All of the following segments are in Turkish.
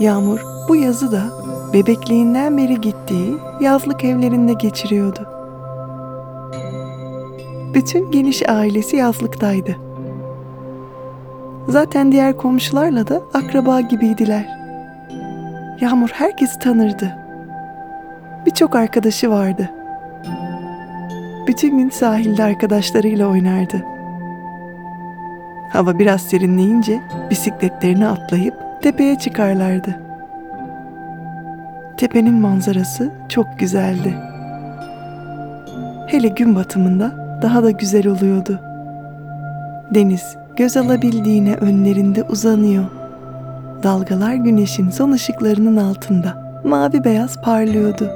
Yağmur bu yazı da bebekliğinden beri gittiği yazlık evlerinde geçiriyordu. Bütün geniş ailesi yazlıktaydı. Zaten diğer komşularla da akraba gibiydiler. Yağmur herkesi tanırdı. Birçok arkadaşı vardı. Bütün gün sahilde arkadaşlarıyla oynardı. Hava biraz serinleyince bisikletlerini atlayıp tepeye çıkarlardı. Tepenin manzarası çok güzeldi. Hele gün batımında daha da güzel oluyordu. Deniz göz alabildiğine önlerinde uzanıyor. Dalgalar güneşin son ışıklarının altında mavi beyaz parlıyordu.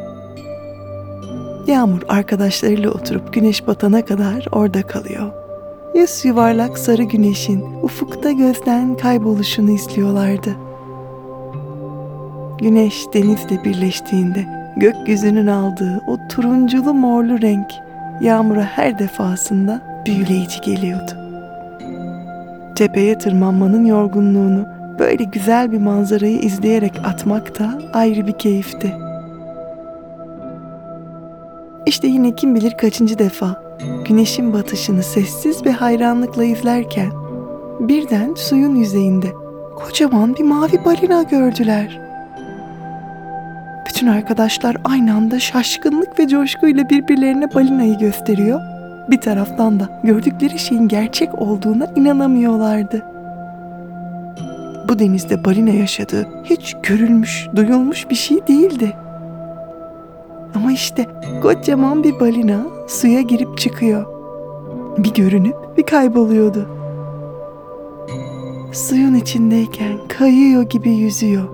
Yağmur arkadaşlarıyla oturup güneş batana kadar orada kalıyor. Yüz yuvarlak sarı güneşin ufukta gözden kayboluşunu izliyorlardı. Güneş denizle birleştiğinde gökyüzünün aldığı o turunculu morlu renk yağmura her defasında büyüleyici geliyordu. Tepeye tırmanmanın yorgunluğunu böyle güzel bir manzarayı izleyerek atmak da ayrı bir keyifti. İşte yine kim bilir kaçıncı defa güneşin batışını sessiz ve hayranlıkla izlerken birden suyun yüzeyinde kocaman bir mavi balina gördüler. Bütün arkadaşlar aynı anda şaşkınlık ve coşkuyla birbirlerine balinayı gösteriyor. Bir taraftan da gördükleri şeyin gerçek olduğuna inanamıyorlardı. Bu denizde balina yaşadığı hiç görülmüş, duyulmuş bir şey değildi. Ama işte kocaman bir balina suya girip çıkıyor. Bir görünüp bir kayboluyordu. Suyun içindeyken kayıyor gibi yüzüyor.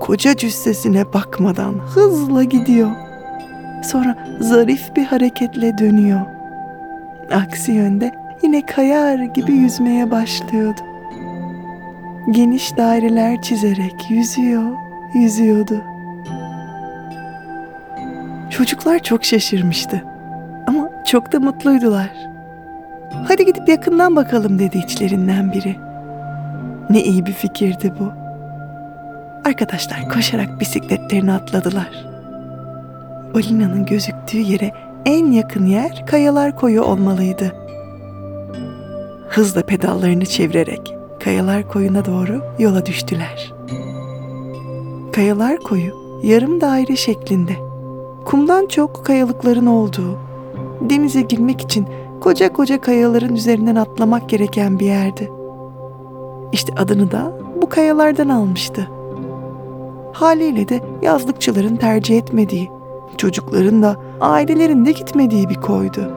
Koca cüssesine bakmadan hızla gidiyor. Sonra zarif bir hareketle dönüyor. Aksi yönde yine kayar gibi yüzmeye başlıyordu. Geniş daireler çizerek yüzüyor, yüzüyordu. Çocuklar çok şaşırmıştı. Ama çok da mutluydular. Hadi gidip yakından bakalım dedi içlerinden biri. Ne iyi bir fikirdi bu. Arkadaşlar koşarak bisikletlerini atladılar. Balinanın gözüktüğü yere en yakın yer kayalar koyu olmalıydı. Hızla pedallarını çevirerek kayalar koyuna doğru yola düştüler. Kayalar koyu yarım daire şeklinde. Kumdan çok kayalıkların olduğu, denize girmek için koca koca kayaların üzerinden atlamak gereken bir yerdi. İşte adını da bu kayalardan almıştı. Haliyle de yazlıkçıların tercih etmediği, çocukların da ailelerin de gitmediği bir koydu.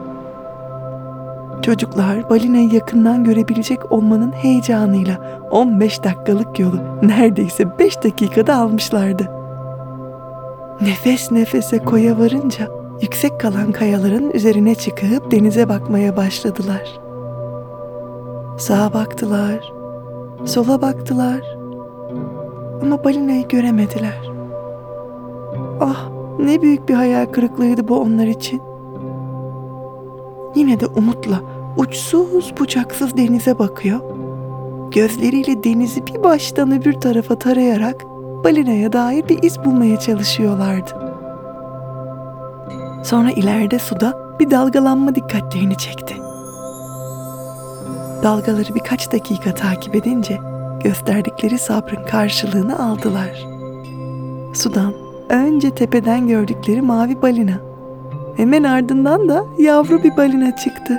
Çocuklar balinayı yakından görebilecek olmanın heyecanıyla 15 dakikalık yolu neredeyse 5 dakikada almışlardı. Nefes nefese koya varınca yüksek kalan kayaların üzerine çıkıp denize bakmaya başladılar. Sağa baktılar, sola baktılar ama balinayı göremediler. Ah ne büyük bir hayal kırıklığıydı bu onlar için. Yine de umutla uçsuz bucaksız denize bakıyor. Gözleriyle denizi bir baştan öbür tarafa tarayarak balinaya dair bir iz bulmaya çalışıyorlardı. Sonra ileride suda bir dalgalanma dikkatlerini çekti. Dalgaları birkaç dakika takip edince gösterdikleri sabrın karşılığını aldılar. Sudan önce tepeden gördükleri mavi balina. Hemen ardından da yavru bir balina çıktı.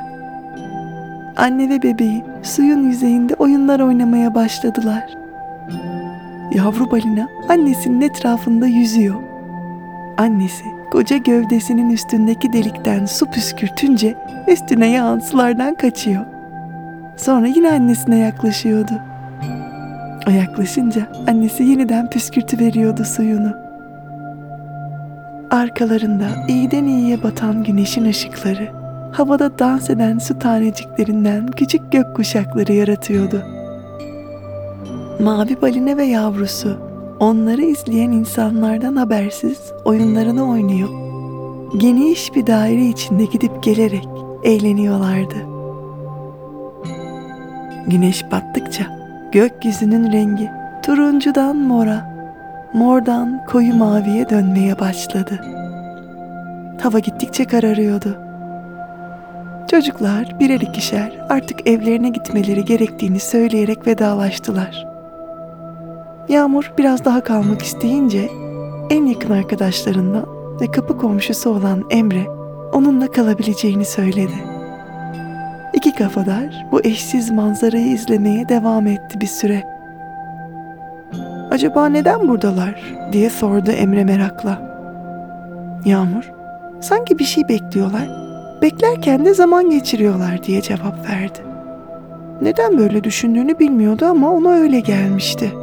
Anne ve bebeği suyun yüzeyinde oyunlar oynamaya başladılar. Yavru balina annesinin etrafında yüzüyor. Annesi koca gövdesinin üstündeki delikten su püskürtünce üstüne yağan sulardan kaçıyor. Sonra yine annesine yaklaşıyordu. O yaklaşınca annesi yeniden püskürtü veriyordu suyunu. Arkalarında iyiden iyiye batan güneşin ışıkları, havada dans eden su taneciklerinden küçük gök kuşakları yaratıyordu. Mavi balina ve yavrusu onları izleyen insanlardan habersiz oyunlarını oynuyor. Geniş bir daire içinde gidip gelerek eğleniyorlardı. Güneş battıkça gökyüzünün rengi turuncudan mora, mordan koyu maviye dönmeye başladı. Hava gittikçe kararıyordu. Çocuklar birer ikişer artık evlerine gitmeleri gerektiğini söyleyerek vedalaştılar. Yağmur biraz daha kalmak isteyince en yakın arkadaşlarından ve kapı komşusu olan Emre onunla kalabileceğini söyledi. İki kafadar bu eşsiz manzarayı izlemeye devam etti bir süre. Acaba neden buradalar diye sordu Emre merakla. Yağmur, sanki bir şey bekliyorlar, beklerken de zaman geçiriyorlar diye cevap verdi. Neden böyle düşündüğünü bilmiyordu ama ona öyle gelmişti.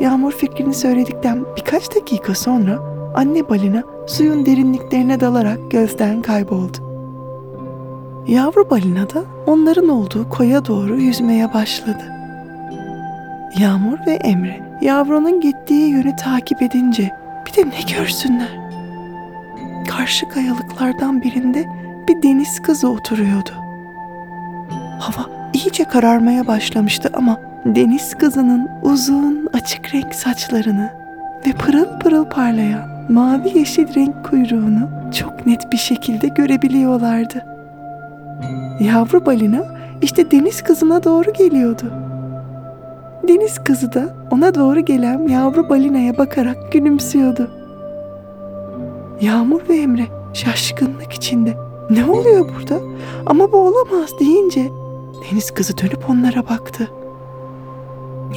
Yağmur fikrini söyledikten birkaç dakika sonra anne balina suyun derinliklerine dalarak gözden kayboldu. Yavru balina da onların olduğu koya doğru yüzmeye başladı. Yağmur ve Emre yavrunun gittiği yönü takip edince bir de ne görsünler? Karşı kayalıklardan birinde bir deniz kızı oturuyordu. Hava iyice kararmaya başlamıştı ama deniz kızının uzun açık renk saçlarını ve pırıl pırıl parlayan mavi yeşil renk kuyruğunu çok net bir şekilde görebiliyorlardı. Yavru balina işte deniz kızına doğru geliyordu. Deniz kızı da ona doğru gelen yavru balinaya bakarak gülümsüyordu. Yağmur ve Emre şaşkınlık içinde ne oluyor burada ama bu olamaz deyince deniz kızı dönüp onlara baktı.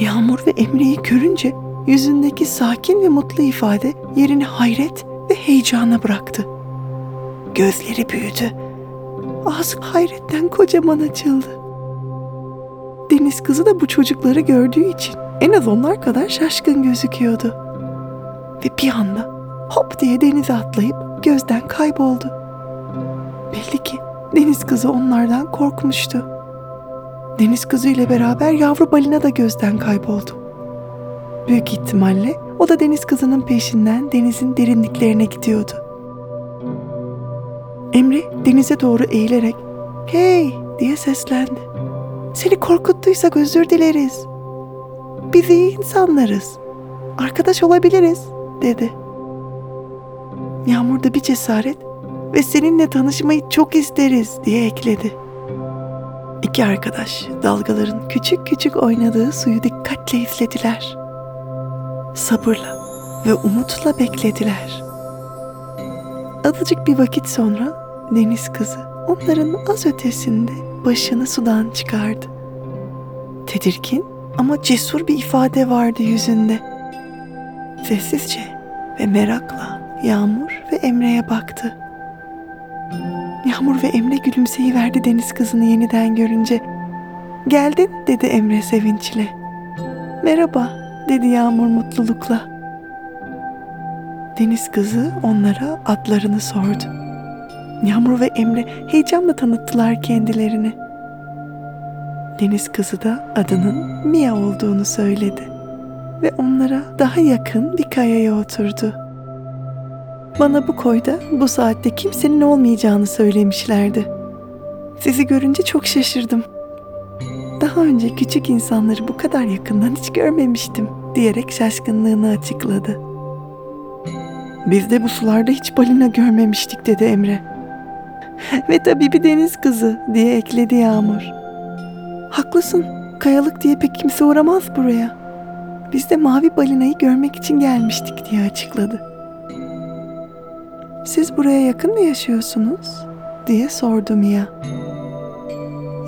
Yağmur ve Emre'yi görünce yüzündeki sakin ve mutlu ifade yerini hayret ve heyecana bıraktı. Gözleri büyüdü. Ağzı hayretten kocaman açıldı. Deniz kızı da bu çocukları gördüğü için en az onlar kadar şaşkın gözüküyordu. Ve bir anda hop diye denize atlayıp gözden kayboldu. Belli ki deniz kızı onlardan korkmuştu. Deniz kızı beraber yavru balina da gözden kayboldu. Büyük ihtimalle o da deniz kızının peşinden denizin derinliklerine gidiyordu. Emre denize doğru eğilerek "Hey!" diye seslendi. "Seni korkuttuysak özür dileriz. Biz iyi insanlarız. Arkadaş olabiliriz." dedi. Yağmur da bir cesaret ve seninle tanışmayı çok isteriz diye ekledi. İki arkadaş dalgaların küçük küçük oynadığı suyu dikkatle izlediler. Sabırla ve umutla beklediler. Azıcık bir vakit sonra deniz kızı onların az ötesinde başını sudan çıkardı. Tedirgin ama cesur bir ifade vardı yüzünde. Sessizce ve merakla Yağmur ve Emre'ye baktı. Yağmur ve Emre gülümseyiverdi deniz kızını yeniden görünce. Geldin dedi Emre sevinçle. Merhaba dedi Yağmur mutlulukla. Deniz kızı onlara adlarını sordu. Yağmur ve Emre heyecanla tanıttılar kendilerini. Deniz kızı da adının Mia olduğunu söyledi ve onlara daha yakın bir kayaya oturdu. Bana bu koyda bu saatte kimsenin olmayacağını söylemişlerdi. Sizi görünce çok şaşırdım. Daha önce küçük insanları bu kadar yakından hiç görmemiştim diyerek şaşkınlığını açıkladı. Biz de bu sularda hiç balina görmemiştik dedi Emre. Ve tabii bir deniz kızı diye ekledi Yağmur. Haklısın. Kayalık diye pek kimse uğramaz buraya. Biz de mavi balinayı görmek için gelmiştik diye açıkladı. Siz buraya yakın mı yaşıyorsunuz? diye sordu Mia.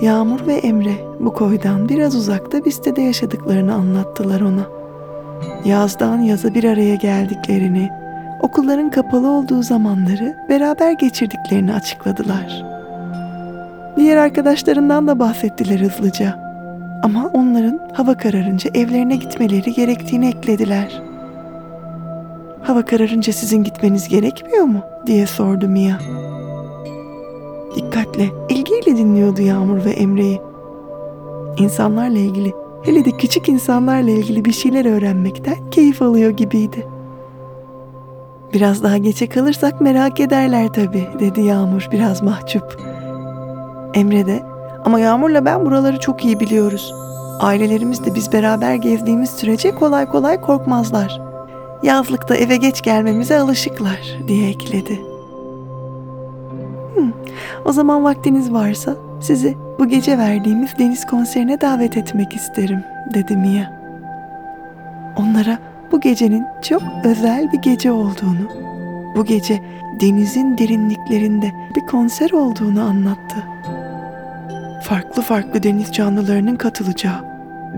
Yağmur ve Emre bu koydan biraz uzakta bir sitede yaşadıklarını anlattılar ona. Yazdan yaza bir araya geldiklerini, okulların kapalı olduğu zamanları beraber geçirdiklerini açıkladılar. Diğer arkadaşlarından da bahsettiler hızlıca. Ama onların hava kararınca evlerine gitmeleri gerektiğini eklediler. Hava kararınca sizin gitmeniz gerekmiyor mu? diye sordu Mia. Dikkatle, ilgiyle dinliyordu Yağmur ve Emre'yi. İnsanlarla ilgili, hele de küçük insanlarla ilgili bir şeyler öğrenmekten keyif alıyor gibiydi. Biraz daha geçe kalırsak merak ederler tabii, dedi Yağmur biraz mahcup. Emre de, ama Yağmur'la ben buraları çok iyi biliyoruz. Ailelerimiz de biz beraber gezdiğimiz sürece kolay kolay korkmazlar. Yazlıkta eve geç gelmemize alışıklar diye ekledi. "Hmm, o zaman vaktiniz varsa sizi bu gece verdiğimiz deniz konserine davet etmek isterim dedi Mia. Onlara bu gecenin çok özel bir gece olduğunu, bu gece denizin derinliklerinde bir konser olduğunu anlattı. Farklı farklı deniz canlılarının katılacağı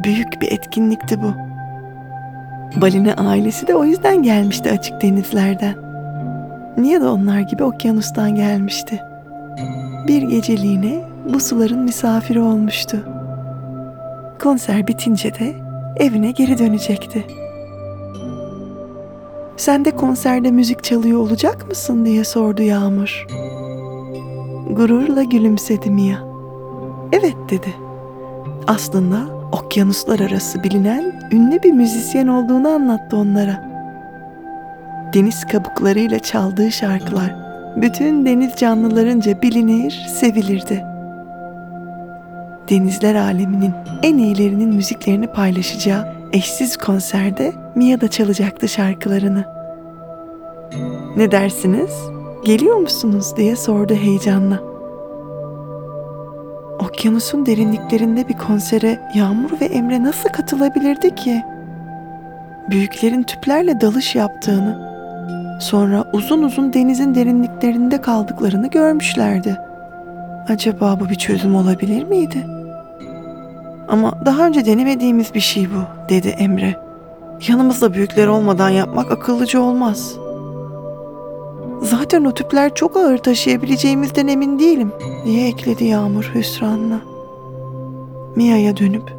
büyük bir etkinlikti bu. Balina ailesi de o yüzden gelmişti açık denizlerden. Niye de onlar gibi okyanustan gelmişti. Bir geceliğine bu suların misafiri olmuştu. Konser bitince de evine geri dönecekti. Sen de konserde müzik çalıyor olacak mısın diye sordu Yağmur. Gururla gülümsedi Mia. Evet dedi. Aslında okyanuslar arası bilinen ünlü bir müzisyen olduğunu anlattı onlara. Deniz kabuklarıyla çaldığı şarkılar bütün deniz canlılarınca bilinir, sevilirdi. Denizler aleminin en iyilerinin müziklerini paylaşacağı eşsiz konserde Mia da çalacaktı şarkılarını. Ne dersiniz? Geliyor musunuz diye sordu heyecanla. Okyanusun derinliklerinde bir konsere Yağmur ve Emre nasıl katılabilirdi ki? Büyüklerin tüplerle dalış yaptığını, sonra uzun uzun denizin derinliklerinde kaldıklarını görmüşlerdi. Acaba bu bir çözüm olabilir miydi? Ama daha önce denemediğimiz bir şey bu, dedi Emre. Yanımızda büyükler olmadan yapmak akıllıca olmaz. Zaten o tüpler çok ağır taşıyabileceğimizden emin değilim, diye ekledi Yağmur hüsranla. Mia'ya dönüp,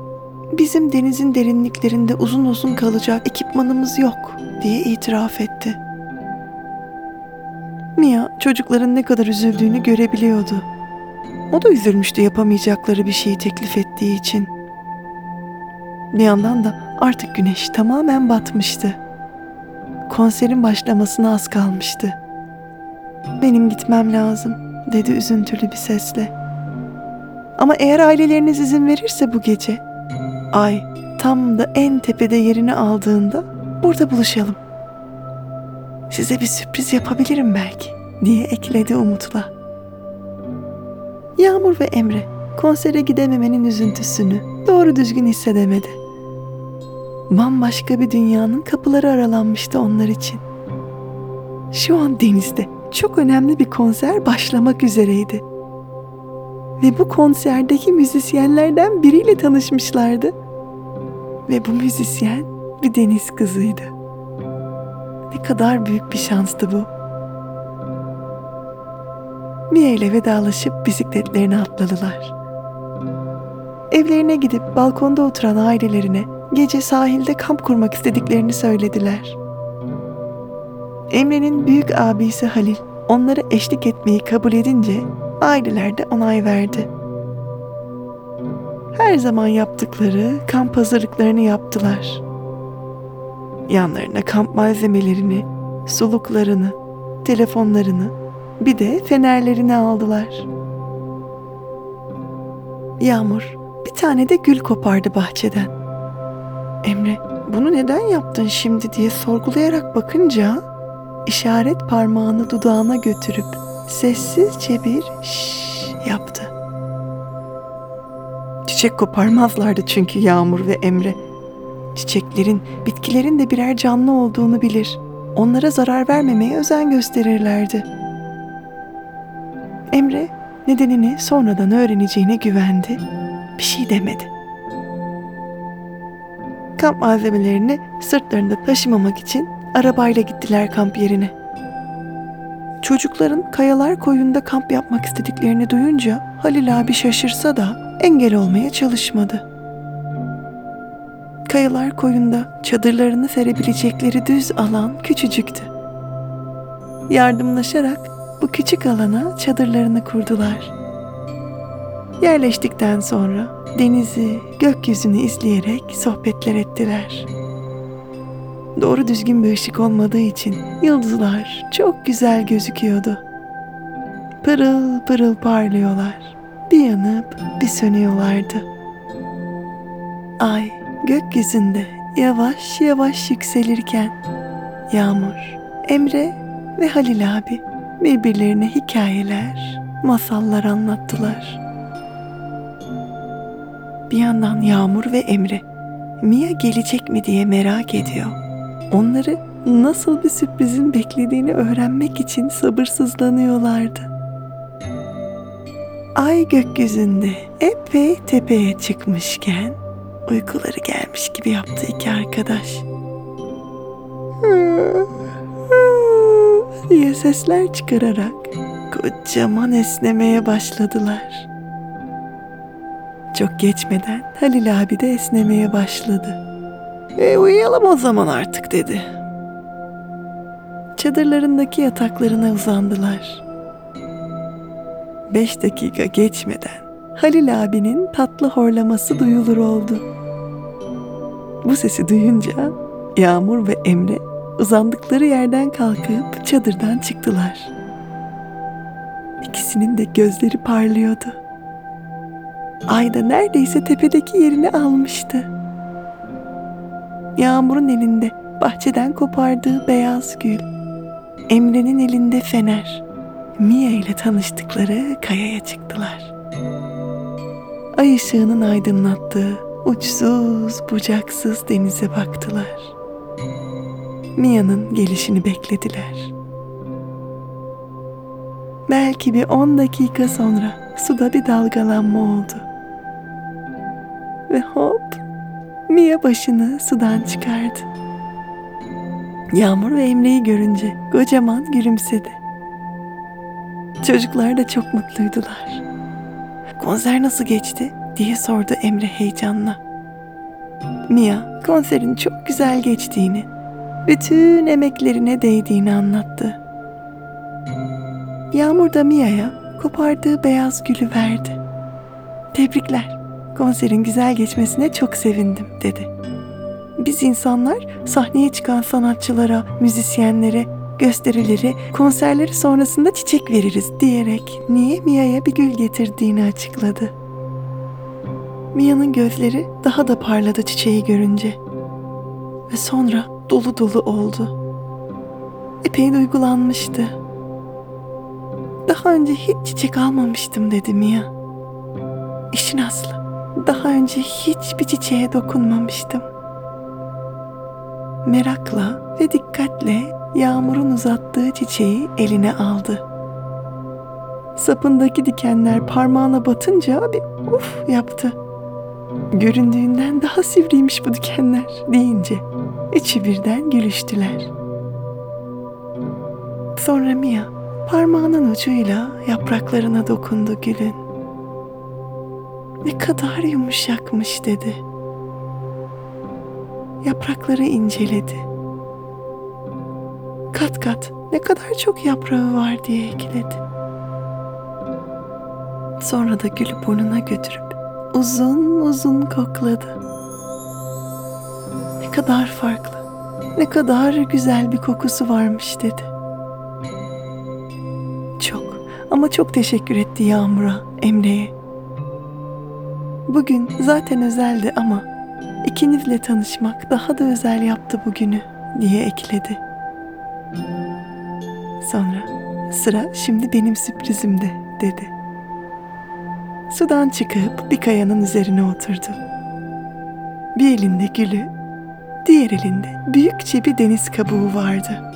bizim denizin derinliklerinde uzun uzun kalacak ekipmanımız yok, diye itiraf etti. Mia çocukların ne kadar üzüldüğünü görebiliyordu. O da üzülmüştü yapamayacakları bir şeyi teklif ettiği için. Bir yandan da artık güneş tamamen batmıştı. Konserin başlamasına az kalmıştı. Benim gitmem lazım, dedi üzüntülü bir sesle. Ama eğer aileleriniz izin verirse bu gece, ay tam da en tepede yerini aldığında burada buluşalım. Size bir sürpriz yapabilirim belki, diye ekledi umutla. Yağmur ve Emre konsere gidememenin üzüntüsünü doğru düzgün hissedemedi. Bambaşka bir dünyanın kapıları aralanmıştı onlar için. Şu an denizde çok önemli bir konser başlamak üzereydi. Ve bu konserdeki müzisyenlerden biriyle tanışmışlardı. Ve bu müzisyen bir deniz kızıydı. Ne kadar büyük bir şanstı bu. Mia ile vedalaşıp bisikletlerine atladılar. Evlerine gidip balkonda oturan ailelerine gece sahilde kamp kurmak istediklerini söylediler. Emre'nin büyük abisi Halil onlara eşlik etmeyi kabul edince aileler de onay verdi. Her zaman yaptıkları kamp hazırlıklarını yaptılar. Yanlarına kamp malzemelerini, suluklarını, telefonlarını, bir de fenerlerini aldılar. Yağmur bir tane de gül kopardı bahçeden. Emre bunu neden yaptın şimdi diye sorgulayarak bakınca işaret parmağını dudağına götürüp sessizce bir şşş yaptı. Çiçek koparmazlardı çünkü Yağmur ve Emre. Çiçeklerin, bitkilerin de birer canlı olduğunu bilir. Onlara zarar vermemeye özen gösterirlerdi. Emre nedenini sonradan öğreneceğine güvendi. Bir şey demedi. Kamp malzemelerini sırtlarında taşımamak için arabayla gittiler kamp yerine. Çocukların kayalar koyunda kamp yapmak istediklerini duyunca Halil abi şaşırsa da engel olmaya çalışmadı. Kayalar koyunda çadırlarını serebilecekleri düz alan küçücüktü. Yardımlaşarak bu küçük alana çadırlarını kurdular. Yerleştikten sonra denizi, gökyüzünü izleyerek sohbetler ettiler. Doğru düzgün bir ışık olmadığı için yıldızlar çok güzel gözüküyordu. Pırıl pırıl parlıyorlar. Bir yanıp bir sönüyorlardı. Ay gökyüzünde yavaş yavaş yükselirken Yağmur, Emre ve Halil abi birbirlerine hikayeler, masallar anlattılar. Bir yandan Yağmur ve Emre Mia gelecek mi diye merak ediyor. Onları nasıl bir sürprizin beklediğini öğrenmek için sabırsızlanıyorlardı. Ay gökyüzünde epey tepeye çıkmışken uykuları gelmiş gibi yaptı iki arkadaş. diye sesler çıkararak kocaman esnemeye başladılar. Çok geçmeden Halil abi de esnemeye başladı. E uyuyalım o zaman artık dedi. Çadırlarındaki yataklarına uzandılar. Beş dakika geçmeden Halil abinin tatlı horlaması duyulur oldu. Bu sesi duyunca Yağmur ve Emre uzandıkları yerden kalkıp çadırdan çıktılar. İkisinin de gözleri parlıyordu. Ay da neredeyse tepedeki yerini almıştı. Yağmur'un elinde bahçeden kopardığı beyaz gül, Emre'nin elinde fener, Mia ile tanıştıkları kayaya çıktılar. Ay ışığının aydınlattığı uçsuz bucaksız denize baktılar. Mia'nın gelişini beklediler. Belki bir on dakika sonra suda bir dalgalanma oldu. Ve hop Mia başını sudan çıkardı. Yağmur ve Emre'yi görünce kocaman gülümsedi. Çocuklar da çok mutluydular. Konser nasıl geçti diye sordu Emre heyecanla. Mia konserin çok güzel geçtiğini, bütün emeklerine değdiğini anlattı. Yağmur da Mia'ya kopardığı beyaz gülü verdi. Tebrikler, konserin güzel geçmesine çok sevindim dedi. Biz insanlar sahneye çıkan sanatçılara, müzisyenlere, gösterileri, konserleri sonrasında çiçek veririz diyerek niye Mia'ya bir gül getirdiğini açıkladı. Mia'nın gözleri daha da parladı çiçeği görünce. Ve sonra dolu dolu oldu. Epey duygulanmıştı. Daha önce hiç çiçek almamıştım dedi Mia. İşin aslı. Daha önce hiçbir çiçeğe dokunmamıştım. Merakla ve dikkatle Yağmur'un uzattığı çiçeği eline aldı. Sapındaki dikenler parmağına batınca bir uf yaptı. Göründüğünden daha sivriymiş bu dikenler deyince üçü birden gülüştüler. Sonra Mia parmağının ucuyla yapraklarına dokundu gülün. Ne kadar yumuşakmış dedi. Yaprakları inceledi. Kat kat ne kadar çok yaprağı var diye ekledi. Sonra da gülü burnuna götürüp uzun uzun kokladı. Ne kadar farklı, ne kadar güzel bir kokusu varmış dedi. Çok ama çok teşekkür etti Yağmur'a, Emre'ye. Bugün zaten özeldi ama ikinizle tanışmak daha da özel yaptı bugünü diye ekledi. Sonra sıra şimdi benim sürprizimde dedi. Sudan çıkıp bir kayanın üzerine oturdu. Bir elinde gülü, diğer elinde büyükçe bir deniz kabuğu vardı.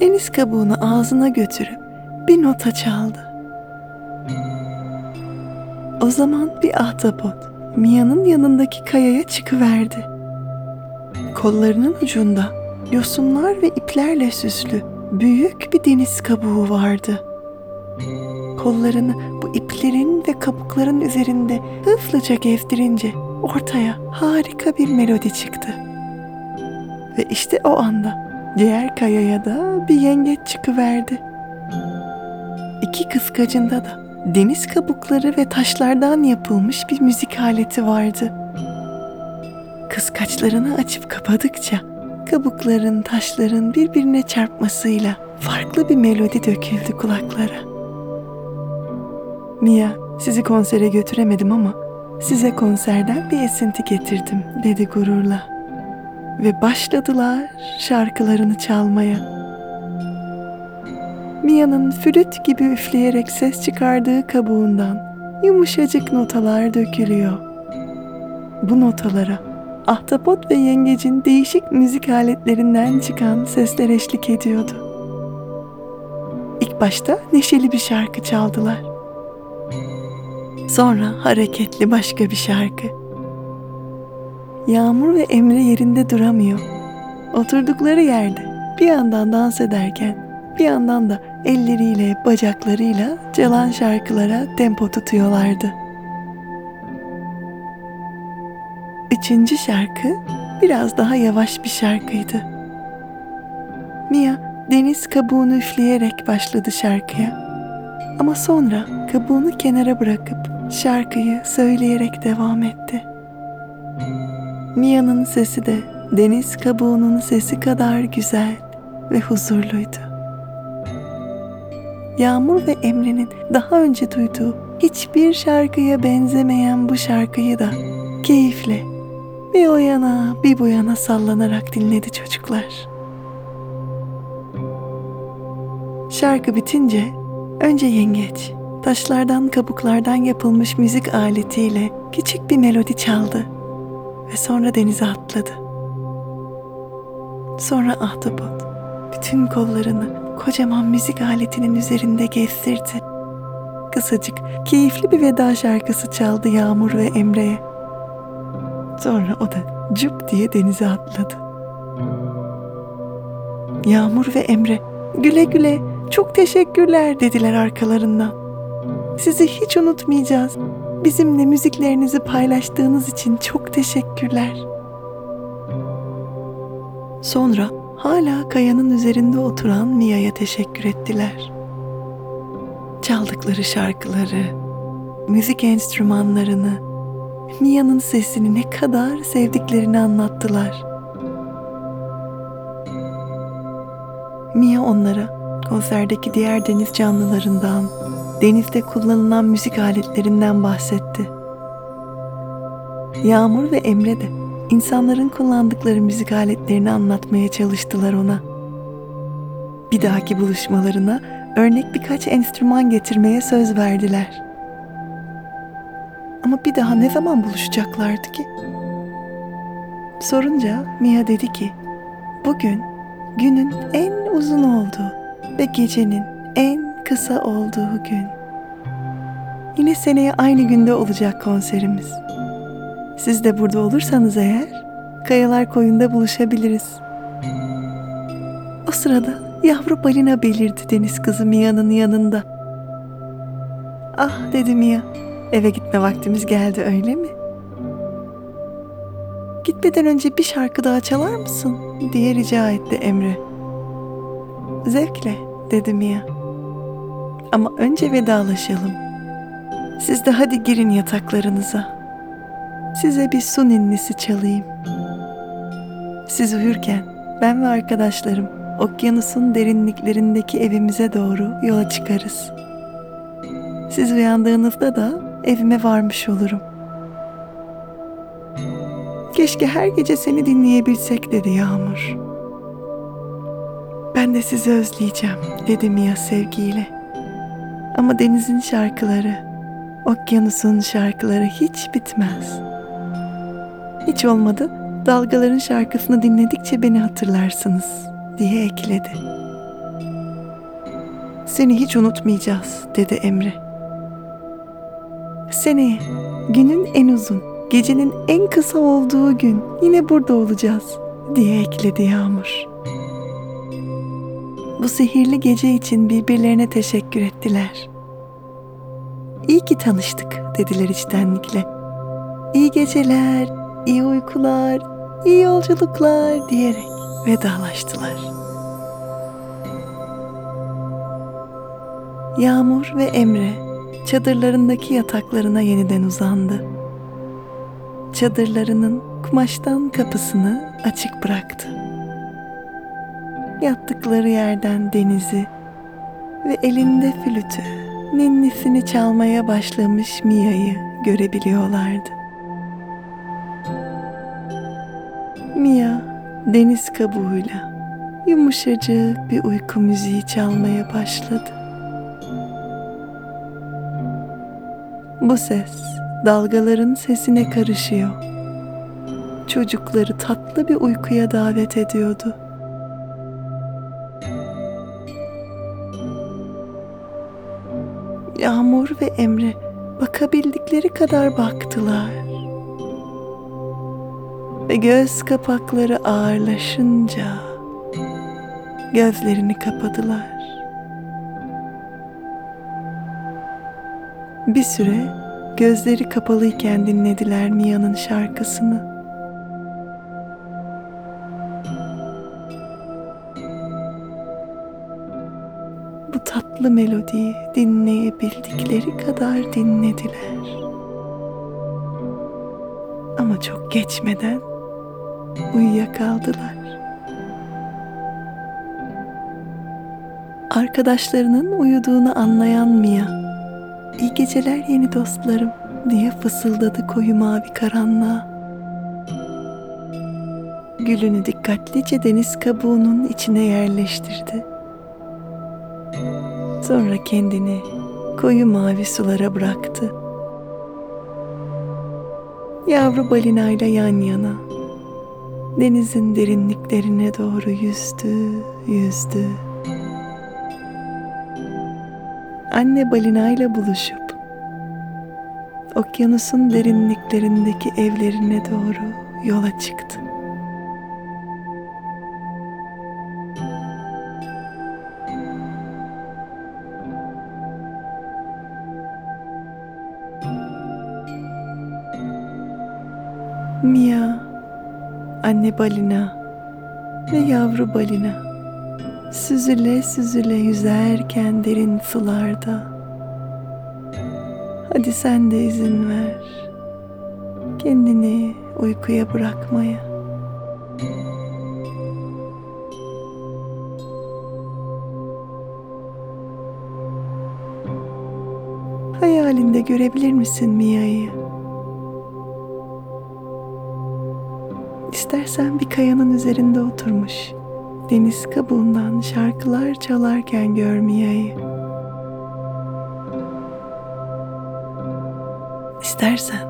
Deniz kabuğunu ağzına götürüp bir nota çaldı. O zaman bir ahtapot Mia'nın yanındaki kayaya çıkıverdi. Kollarının ucunda yosunlar ve iplerle süslü büyük bir deniz kabuğu vardı. Kollarını bu iplerin ve kabukların üzerinde hızlıca gezdirince ortaya harika bir melodi çıktı. Ve işte o anda diğer kayaya da bir yengeç çıkıverdi. İki kıskacında da deniz kabukları ve taşlardan yapılmış bir müzik aleti vardı. Kıskaçlarını açıp kapadıkça kabukların, taşların birbirine çarpmasıyla farklı bir melodi döküldü kulaklara. Mia, sizi konsere götüremedim ama size konserden bir esinti getirdim dedi gururla. Ve başladılar şarkılarını çalmaya. Mia'nın flüt gibi üfleyerek ses çıkardığı kabuğundan yumuşacık notalar dökülüyor. Bu notalara ahtapot ve yengecin değişik müzik aletlerinden çıkan sesler eşlik ediyordu. İlk başta neşeli bir şarkı çaldılar. Sonra hareketli başka bir şarkı. Yağmur ve Emre yerinde duramıyor. Oturdukları yerde bir yandan dans ederken bir yandan da elleriyle, bacaklarıyla çalan şarkılara tempo tutuyorlardı. Üçüncü şarkı biraz daha yavaş bir şarkıydı. Mia deniz kabuğunu üfleyerek başladı şarkıya. Ama sonra kabuğunu kenara bırakıp şarkıyı söyleyerek devam etti. Mia'nın sesi de deniz kabuğunun sesi kadar güzel ve huzurluydu. Yağmur ve Emre'nin daha önce duyduğu hiçbir şarkıya benzemeyen bu şarkıyı da keyifle bir o yana bir bu yana sallanarak dinledi çocuklar. Şarkı bitince önce yengeç taşlardan kabuklardan yapılmış müzik aletiyle küçük bir melodi çaldı ve sonra denize atladı. Sonra ahtapot bütün kollarını kocaman müzik aletinin üzerinde gezdirdi. Kısacık, keyifli bir veda şarkısı çaldı Yağmur ve Emre'ye. Sonra o da cüp diye denize atladı. Yağmur ve Emre güle güle çok teşekkürler dediler arkalarından. Sizi hiç unutmayacağız. Bizimle müziklerinizi paylaştığınız için çok teşekkürler. Sonra hala kayanın üzerinde oturan Mia'ya teşekkür ettiler. Çaldıkları şarkıları, müzik enstrümanlarını, Mia'nın sesini ne kadar sevdiklerini anlattılar. Mia onlara konserdeki diğer deniz canlılarından, denizde kullanılan müzik aletlerinden bahsetti. Yağmur ve Emre de insanların kullandıkları müzik aletlerini anlatmaya çalıştılar ona. Bir dahaki buluşmalarına örnek birkaç enstrüman getirmeye söz verdiler. Ama bir daha ne zaman buluşacaklardı ki? Sorunca Mia dedi ki, bugün günün en uzun olduğu ve gecenin en kısa olduğu gün. Yine seneye aynı günde olacak konserimiz. Siz de burada olursanız eğer Kayalar Koyu'nda buluşabiliriz. O sırada yavru balina belirdi deniz kızı Mia'nın yanında. Ah dedi Mia, eve gitme vaktimiz geldi öyle mi? Gitmeden önce bir şarkı daha çalar mısın? diye rica etti Emre. Zevkle dedi Mia. Ama önce vedalaşalım. Siz de hadi girin yataklarınıza. Size bir su ninnisi çalayım. Siz uyurken ben ve arkadaşlarım okyanusun derinliklerindeki evimize doğru yola çıkarız. Siz uyandığınızda da evime varmış olurum. Keşke her gece seni dinleyebilsek dedi Yağmur. Ben de sizi özleyeceğim dedi Mia sevgiyle. Ama denizin şarkıları, okyanusun şarkıları hiç bitmez. Hiç olmadı dalgaların şarkısını dinledikçe beni hatırlarsınız diye ekledi. Seni hiç unutmayacağız dedi Emre. Seneye günün en uzun, gecenin en kısa olduğu gün yine burada olacağız diye ekledi Yağmur. Bu sihirli gece için birbirlerine teşekkür ettiler. İyi ki tanıştık dediler içtenlikle. İyi geceler, iyi uykular, iyi yolculuklar diyerek vedalaştılar. Yağmur ve Emre çadırlarındaki yataklarına yeniden uzandı. Çadırlarının kumaştan kapısını açık bıraktı. Yattıkları yerden denizi ve elinde flütü, ninnisini çalmaya başlamış Mia'yı görebiliyorlardı. Mia deniz kabuğuyla yumuşacık bir uyku müziği çalmaya başladı. Bu ses dalgaların sesine karışıyor. Çocukları tatlı bir uykuya davet ediyordu. Yağmur ve Emre bakabildikleri kadar baktılar. Ve göz kapakları ağırlaşınca gözlerini kapadılar. Bir süre gözleri kapalıyken dinlediler Mia'nın şarkısını. Bu tatlı melodiyi dinleyebildikleri kadar dinlediler. Ama çok geçmeden uyuyakaldılar. Arkadaşlarının uyuduğunu anlayan Mia, "İyi geceler yeni dostlarım." diye fısıldadı koyu mavi karanlığa. Gülünü dikkatlice deniz kabuğunun içine yerleştirdi. Sonra kendini koyu mavi sulara bıraktı. Yavru balinayla yan yana denizin derinliklerine doğru yüzdü, yüzdü. Anne balinayla buluşup okyanusun derinliklerindeki evlerine doğru yola çıktı. Anne balina ve yavru balina süzüle süzüle yüzerken derin sularda. Hadi sen de izin ver kendini uykuya bırakmaya. Hayalinde görebilir misin Mia'yı? İstersen bir kayanın üzerinde oturmuş, deniz kabuğundan şarkılar çalarken gör Mia'yı. İstersen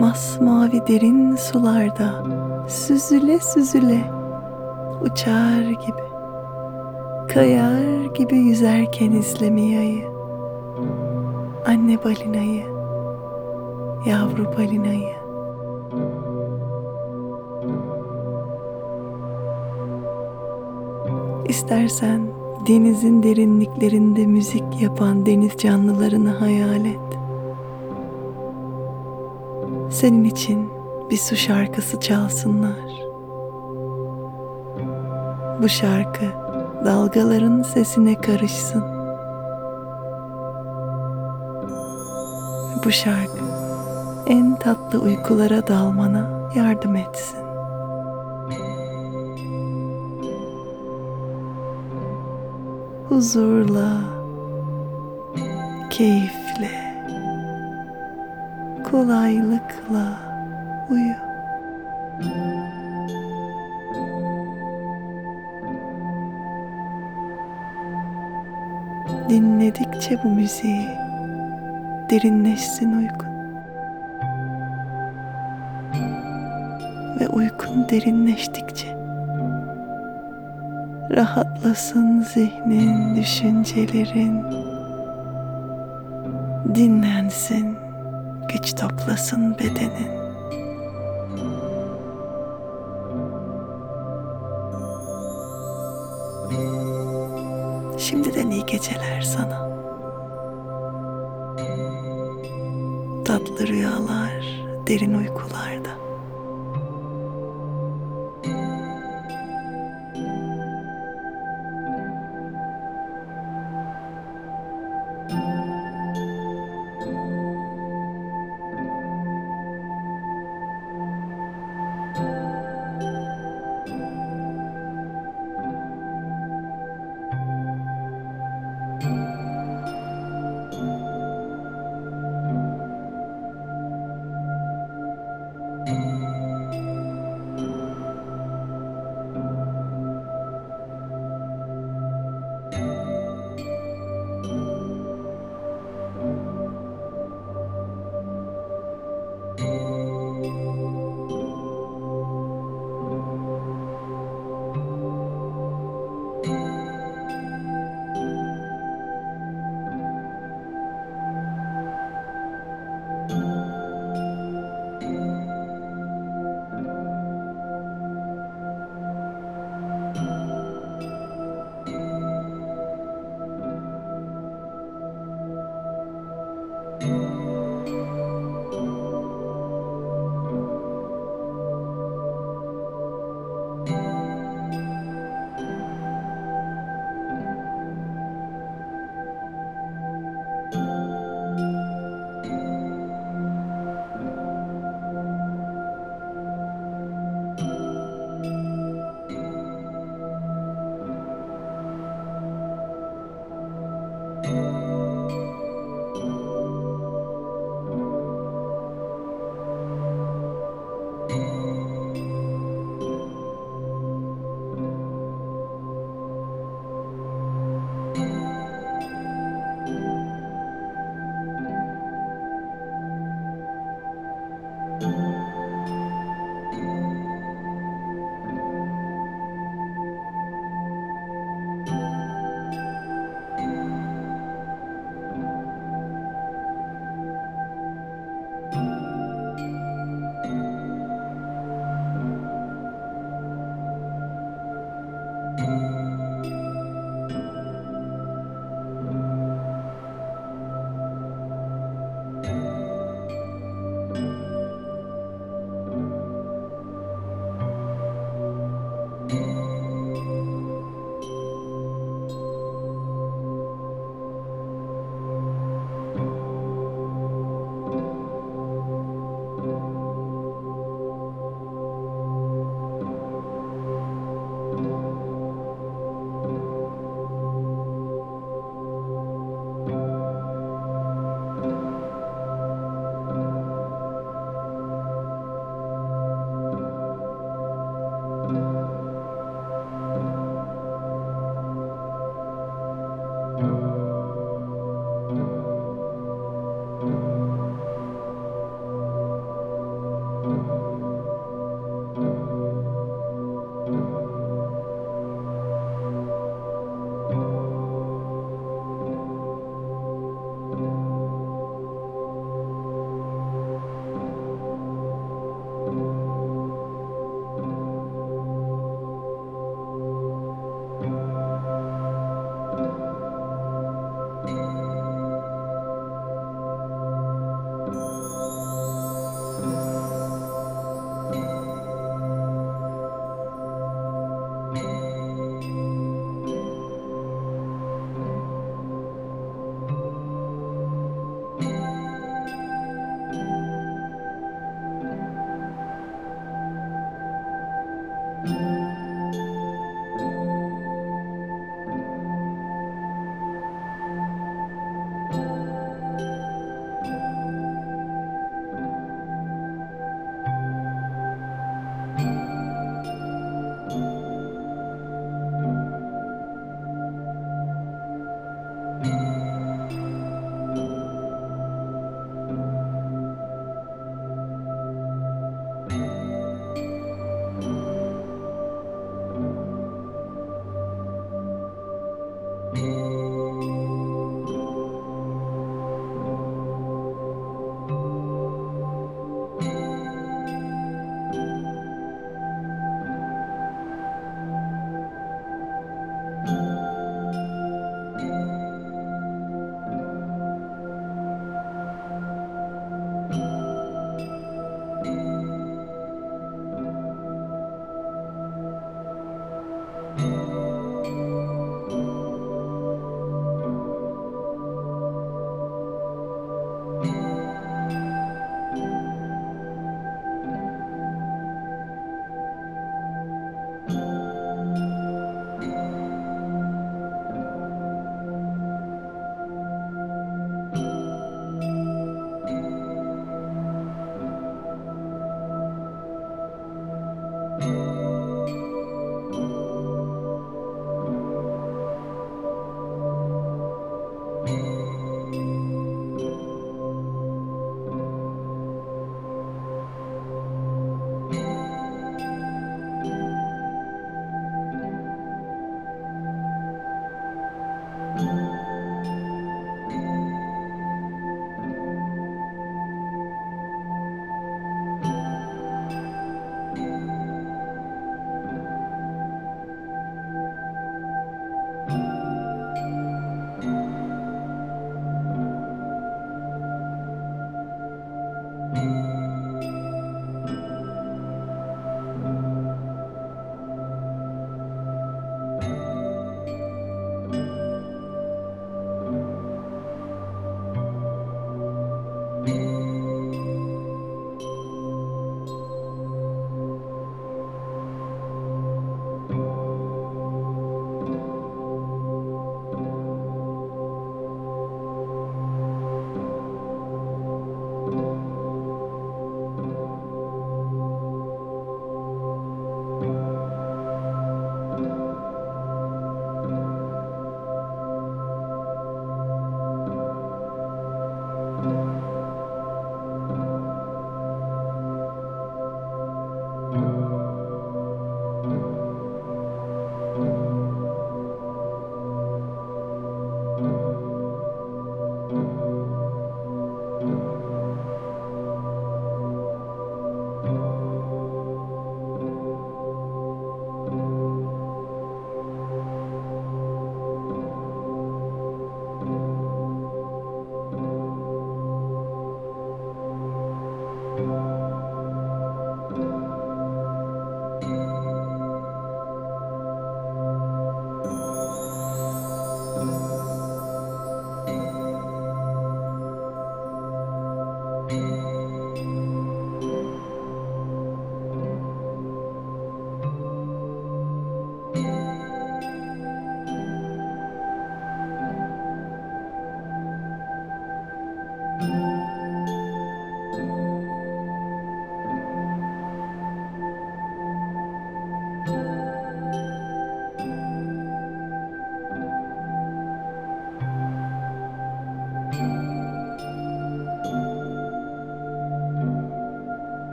masmavi derin sularda süzüle süzüle uçar gibi, kayar gibi yüzerken izle Mia'yı. Anne balinayı, yavru balinayı. İstersen denizin derinliklerinde müzik yapan deniz canlılarını hayal et. Senin için bir su şarkısı çalsınlar. Bu şarkı dalgaların sesine karışsın. Bu şarkı en tatlı uykulara dalmana yardım etsin. Huzurla, keyifle, kolaylıkla uyu. Dinledikçe bu müziği derinleşsin uykun. Ve uykun derinleştikçe rahatlasın zihnin, düşüncelerin. Dinlensin, güç toplasın bedenin. Şimdiden iyi geceler sana. Tatlı rüyalar, derin uykularda.